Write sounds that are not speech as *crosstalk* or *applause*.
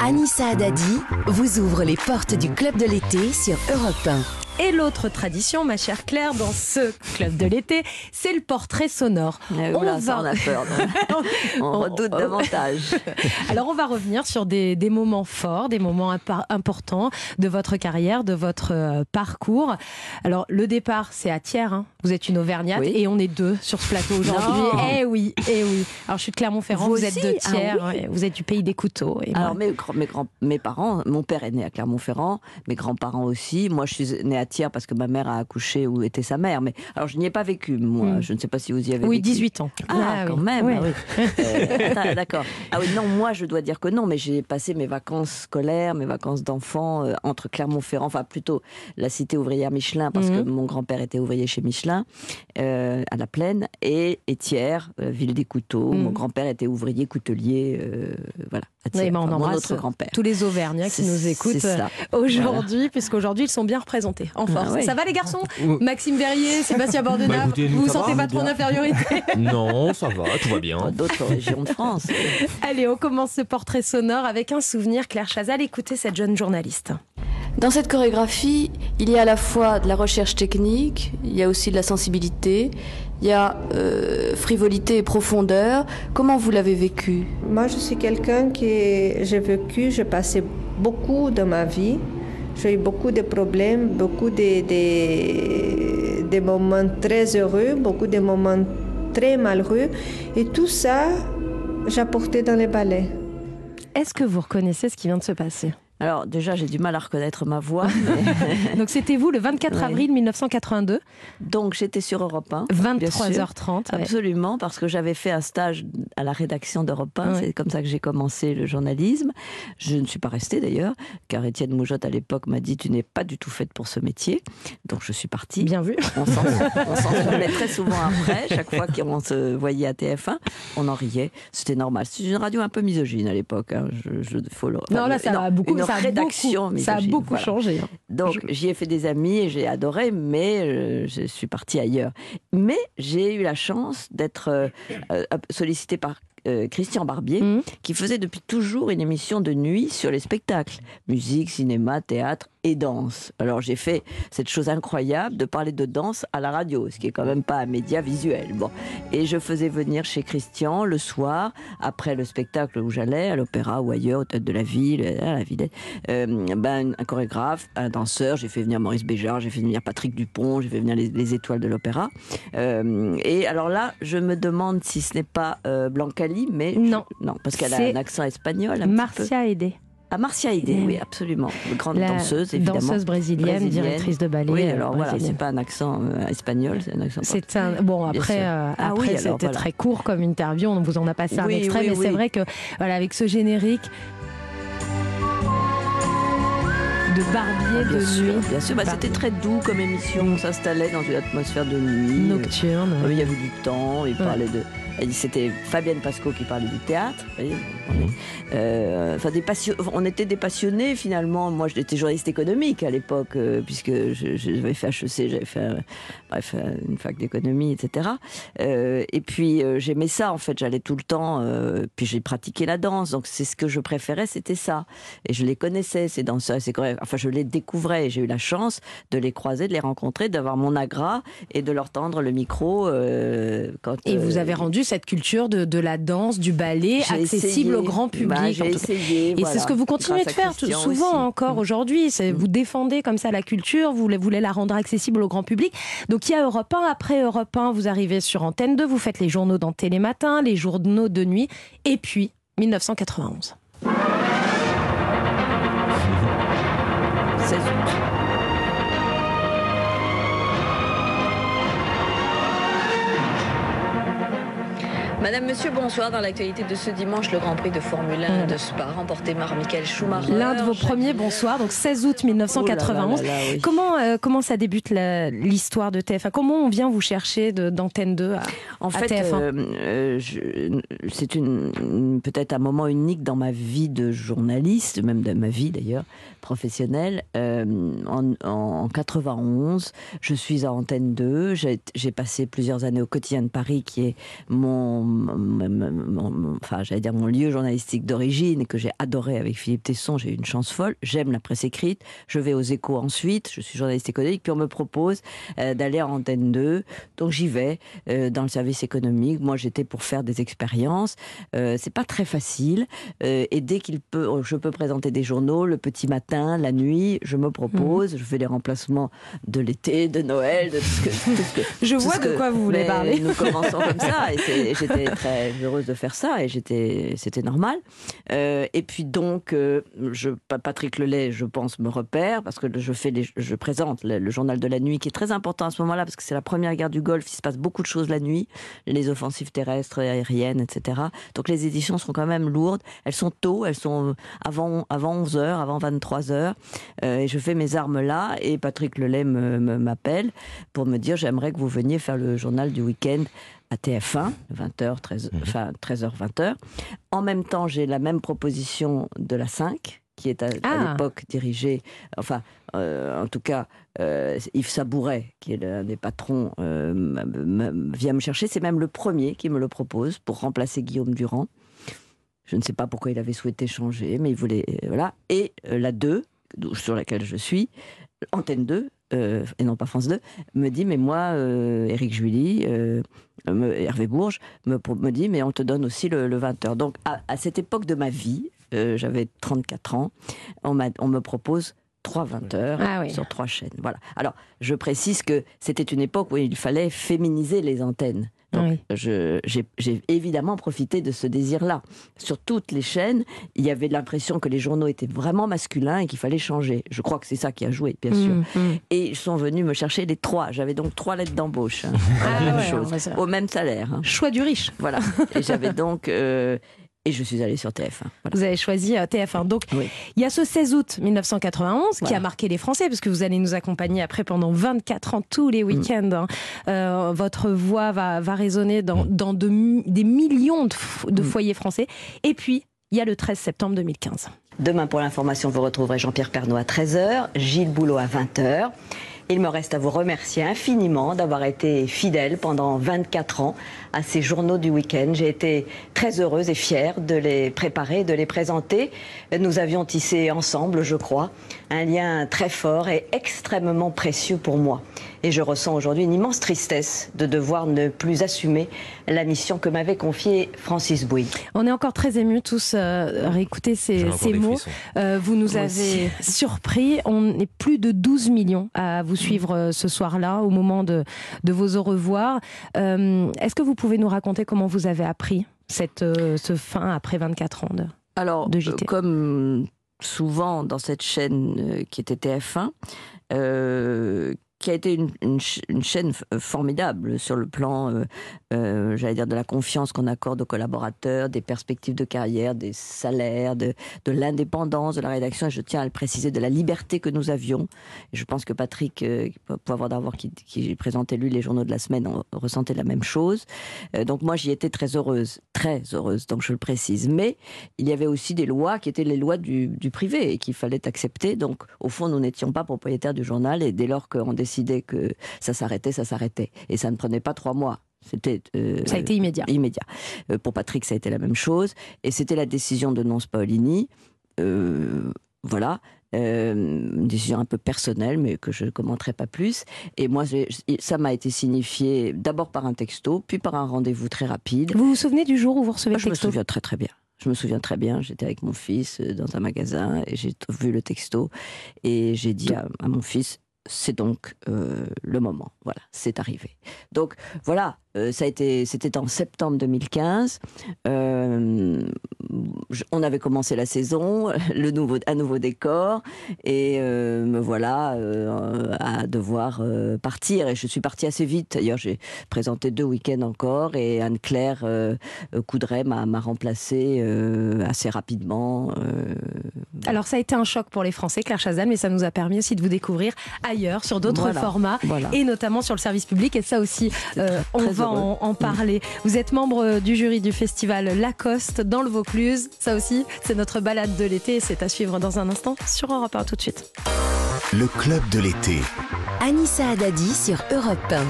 Anissa Haddadi vous ouvre les portes du club de l'été sur Europe 1. Et l'autre tradition, ma chère Claire, dans ce club de l'été, c'est le portrait sonore. Ça, on a peur. *laughs* on redoute davantage. *laughs* Alors, on va revenir sur des, des moments forts, des moments importants de votre carrière, de votre euh, parcours. Alors, le départ, c'est à Thiers. Hein. Vous êtes une Auvergnate et on est deux sur ce plateau aujourd'hui. Eh oui, eh oui. Alors, je suis de Clermont-Ferrand, vous, êtes de ah Thiers, vous êtes du pays des couteaux. Et Alors, mes, mes, grands, mes parents, mon père est né à Clermont-Ferrand, mes grands-parents aussi. Moi, je suis née à Parce que ma mère a accouché où était sa mère. Mais alors, je n'y ai pas vécu, moi. Hmm. Je ne sais pas si vous y avez oui, vécu. Oui, 18 ans. Ah, ah quand même. Ah euh, *laughs* d'accord. Ah oui, non, moi, je dois dire que non, mais j'ai passé mes vacances scolaires, mes vacances d'enfant euh, entre Clermont-Ferrand, enfin plutôt la cité ouvrière Michelin, parce que hmm. mon grand-père était ouvrier chez Michelin, euh, à la Plaine, et, et Thiers, ville des couteaux. Mon hmm. grand-père était ouvrier coutelier, voilà. Oui, on embrasse tous les Auvergnats qui nous écoutent aujourd'hui, puisqu'aujourd'hui ils sont bien représentés en force. Ah ça va les garçons Maxime Verrier, Sébastien Bordenave, bah, vous vous sentez pas trop d'infériorité? *laughs* Non, ça va, tout va bien. D'autres régions de France. *laughs* Allez, on commence ce portrait sonore avec un souvenir. Claire Chazal, écoutez cette jeune journaliste. Dans cette chorégraphie, il y a à la fois de la recherche technique, il y a aussi de la sensibilité, il y a euh, frivolité et profondeur. Comment vous l'avez vécu? Moi, je suis quelqu'un qui j'ai vécu, j'ai passé beaucoup de ma vie. J'ai eu beaucoup de problèmes, beaucoup de, de, moments très heureux, beaucoup de moments très malheureux. Et tout ça, j'apportais dans les ballets. Est-ce que vous reconnaissez ce qui vient de se passer? Alors déjà, j'ai du mal à reconnaître ma voix. *laughs* *laughs* Donc c'était vous le 24 avril 1982 Donc j'étais sur Europe 1. 23h30. Absolument, parce que j'avais fait un stage à la rédaction d'Europe 1. C'est comme ça que j'ai commencé le journalisme. Je ne suis pas restée d'ailleurs, car Étienne Moujotte à l'époque m'a dit Tu n'es pas du tout faite pour ce métier. Donc je suis partie. Bien vu. On s'en souvenait *laughs* très souvent après, chaque fois qu'on se voyait à TF1, on en riait. C'était normal. C'est une radio un peu misogyne à l'époque. Hein. Je, faut le... Non, là, ça a beaucoup ça rédaction. ça a beaucoup changé. Hein. Donc j'y ai fait des amis et j'ai adoré, mais euh, je suis partie ailleurs. Mais j'ai eu la chance d'être euh, euh, sollicitée par Christian Barbier, mmh. qui faisait depuis toujours une émission de nuit sur les spectacles, musique, cinéma, théâtre et danse. Alors j'ai fait cette chose incroyable de parler de danse à la radio, ce qui est quand même pas un média visuel. Bon, et je faisais venir chez Christian le soir après le spectacle où j'allais à l'opéra ou ailleurs, au théâtre de la ville, à la ville, euh, ben un chorégraphe, un danseur. J'ai fait venir Maurice Béjart, j'ai fait venir Patrick Dupont, j'ai fait venir les, étoiles de l'opéra. Euh, et alors là, je me demande si ce n'est pas euh, Blancali, mais non, non, parce qu'elle a un accent espagnol. Un Marcia Aidé. À Marcia Aidé, oui, absolument. Grande danseuse, évidemment. Danseuse brésilienne, directrice de ballet. Oui, alors voilà, c'est pas un accent euh, espagnol, c'est un accent. C'est un. Bon, après, euh, ah, après oui, c'était très court comme interview, on vous en a passé un extrait, mais c'est vrai que, voilà, avec ce générique, de Barbier ah, de nuit. Bien sûr, bah, c'était très doux comme émission. On s'installait dans une atmosphère de nuit. Nocturne. il y avait du temps, il parlait de c'était Fabienne Pasco qui parlait du théâtre. Euh, enfin, des on était des passionnés finalement. Moi, j'étais journaliste économique à l'époque, euh, puisque j'avais fait HEC, j'avais fait bref, une fac d'économie, etc. Euh, et puis j'aimais ça en fait. J'allais tout le temps. puis j'ai pratiqué la danse, donc c'est ce que je préférais, c'était ça. Et je les connaissais ces danseurs, ces Enfin, je les découvrais. J'ai eu la chance de les croiser, de les rencontrer, d'avoir mon agra et de leur tendre le micro. quand, et vous avez rendu cette culture de, la danse, du ballet, accessible au grand public. Bah, essayé, et c'est ce que vous continuez de faire souvent encore mm. aujourd'hui. Mm. Vous défendez comme ça la culture, vous voulez la rendre accessible au grand public. Donc il y a Europe 1, après Europe 1, vous arrivez sur Antenne 2, vous faites les journaux dans Télématin, les journaux de nuit, et puis 1991. 16 août. Madame, Monsieur, bonsoir. Dans l'actualité de ce dimanche, le Grand Prix de Formule 1 de Spa, remporté par Michael Schumacher. L'un de vos premiers bonsoirs, donc 16 août 1991. Comment, euh, comment ça débute l'histoire de TF1 Comment on vient vous chercher d'Antenne 2 à, en fait, TF1 euh, euh, C'est une, peut-être un moment unique dans ma vie de journaliste, même de ma vie d'ailleurs, professionnelle. en, en, 91, je suis à Antenne 2. J'ai passé plusieurs années au quotidien de Paris, qui est mon mon, enfin, j'allais dire mon lieu journalistique d'origine et que j'ai adoré avec Philippe Tesson. J'ai eu une chance folle. J'aime la presse écrite. Je vais aux échos ensuite. Je suis journaliste économique. Puis on me propose euh, d'aller à Antenne 2. Donc j'y vais euh, dans le service économique. Moi, j'étais pour faire des expériences. Euh, c'est pas très facile. et dès qu'il peut, je peux présenter des journaux le petit matin, la nuit. Je me propose. Mmh. Je fais les remplacements de l'été, de Noël, de tout ce que. je vois de quoi vous voulez parler. Nous commençons comme ça. Et j'étais *laughs* très heureuse de faire ça. Et j'étais, c'était normal. et puis donc, je, Patrick Lelay, je pense, me repère parce que je fais les, je présente le, journal de la nuit qui est très important à ce moment-là parce que c'est la première guerre du Golfe. Il se passe beaucoup de choses la nuit, les offensives terrestres, aériennes, etc. Donc les éditions sont quand même lourdes. Elles sont tôt, elles sont avant avant 11 h avant 23 h euh, et je fais mes armes là. Et Patrick Lelay m'appelle pour me dire j'aimerais que vous veniez faire le journal du week-end à TF1, 20h, 13, enfin, 13h, 20h. En même temps, j'ai la même proposition de la 5, qui est à, ah. l'époque dirigée, enfin, euh, en tout cas, euh, Yves Sabouret, qui est l'un des patrons, euh, vient me chercher. C'est même le premier qui me le propose pour remplacer Guillaume Durand. Je ne sais pas pourquoi il avait souhaité changer, mais il voulait. voilà. Et la 2, sur laquelle je suis, Antenne 2, et non pas France 2, me dit Mais moi, Éric Julie, Hervé Bourges, me, me, dit Mais on te donne aussi le, 20h. Donc, à cette époque de ma vie, euh, j'avais 34 ans, on, on me propose trois 20 heures ah sur trois chaînes. Voilà. Alors, je précise que c'était une époque où il fallait féminiser les antennes. Donc, j'ai évidemment profité de ce désir-là. Sur toutes les chaînes, il y avait l'impression que les journaux étaient vraiment masculins et qu'il fallait changer. Je crois que c'est ça qui a joué, bien sûr. Mmh, mmh. Et ils sont venus me chercher les trois. J'avais donc trois lettres d'embauche. Hein. Ah au même salaire. Hein. Choix du riche. Voilà. Et j'avais donc. Euh, et je suis allée sur TF1. Vous avez choisi euh, TF1. Donc, il y a ce 16 août 1991 qui a marqué les Français, parce que vous allez nous accompagner après pendant 24 ans, tous les mm. week-ends. Hein. Euh, votre voix va, va résonner dans, mm. dans des millions de, mm. foyers français. Et puis, il y a le 13 septembre 2015. Demain, pour l'information, vous retrouverez Jean-Pierre Pernaud à 13h, Gilles Boulot à 20h. Il me reste à vous remercier infiniment d'avoir été fidèle pendant 24 ans à ces journaux du week-end. J'ai été très heureuse et fière de les préparer, de les présenter. Nous avions tissé ensemble, je crois, un lien très fort et extrêmement précieux pour moi. Et je ressens aujourd'hui une immense tristesse de devoir ne plus assumer la mission que m'avait confiée Francis Bouygues. On est encore très émus tous euh, à réécouter ces, mots. Euh, vous nous avez surpris. On est plus de 12 millions à vous suivre euh, ce soir-là, au moment de, de vos au revoir. Est-ce que vous pouvez nous raconter comment vous avez appris cette, ce fin après 24 ans de, Alors, de JT comme souvent dans cette chaîne qui était TF1, qui a été une, chaîne euh, formidable sur le plan, euh, euh, j'allais dire, de la confiance qu'on accorde aux collaborateurs, des perspectives de carrière, des salaires, de, l'indépendance de la rédaction. Et je tiens à le préciser, de la liberté que nous avions. Je pense que Patrick, pour avoir d'avoir qui, présentait lui les journaux de la semaine, ressentait la même chose. donc moi, j'y étais très heureuse, très heureuse. Donc je le précise. Mais il y avait aussi des lois qui étaient les lois du, du privé et qu'il fallait accepter. Donc au fond, nous n'étions pas propriétaires du journal et dès lors qu'on décidait que ça s'arrêtait, ça s'arrêtait. Et ça ne prenait pas trois mois. C'était euh, ça a été immédiat. Immédiat. Euh, pour Patrick, ça a été la même chose. Et c'était la décision de Nonce Paolini. Euh, voilà. une décision un peu personnelle, mais que je ne commenterai pas plus. Et moi, ça m'a été signifié d'abord par un texto, puis par un rendez-vous très rapide. Vous vous souvenez du jour où vous recevez le texto Je me souviens très très bien. Je me souviens très bien, j'étais avec mon fils dans un magasin et j'ai vu le texto et j'ai dit à, mon fils, c'est donc euh, le moment. Voilà, c'est arrivé. Donc voilà, euh, ça a été, c'était en septembre 2015. Euh, on avait commencé la saison, *laughs* le nouveau, un nouveau décor, et me voilà à devoir partir. Et je suis partie assez vite. D'ailleurs, j'ai présenté deux week-ends encore, et Anne Claire Coudray m'a remplacé assez rapidement. Alors ça a été un choc pour les Français, Claire Chazal, mais ça nous a permis aussi de vous découvrir ailleurs, sur d'autres formats, et notamment sur le service public. Et ça aussi, euh, on va en, parler. Vous êtes membre du jury du festival Lacoste dans le Vaucluse. Ça aussi, c'est notre balade de l'été. C'est à suivre dans un instant sur Europe 1 tout de suite. Le club de l'été. Anissa Haddadi sur Europe 1.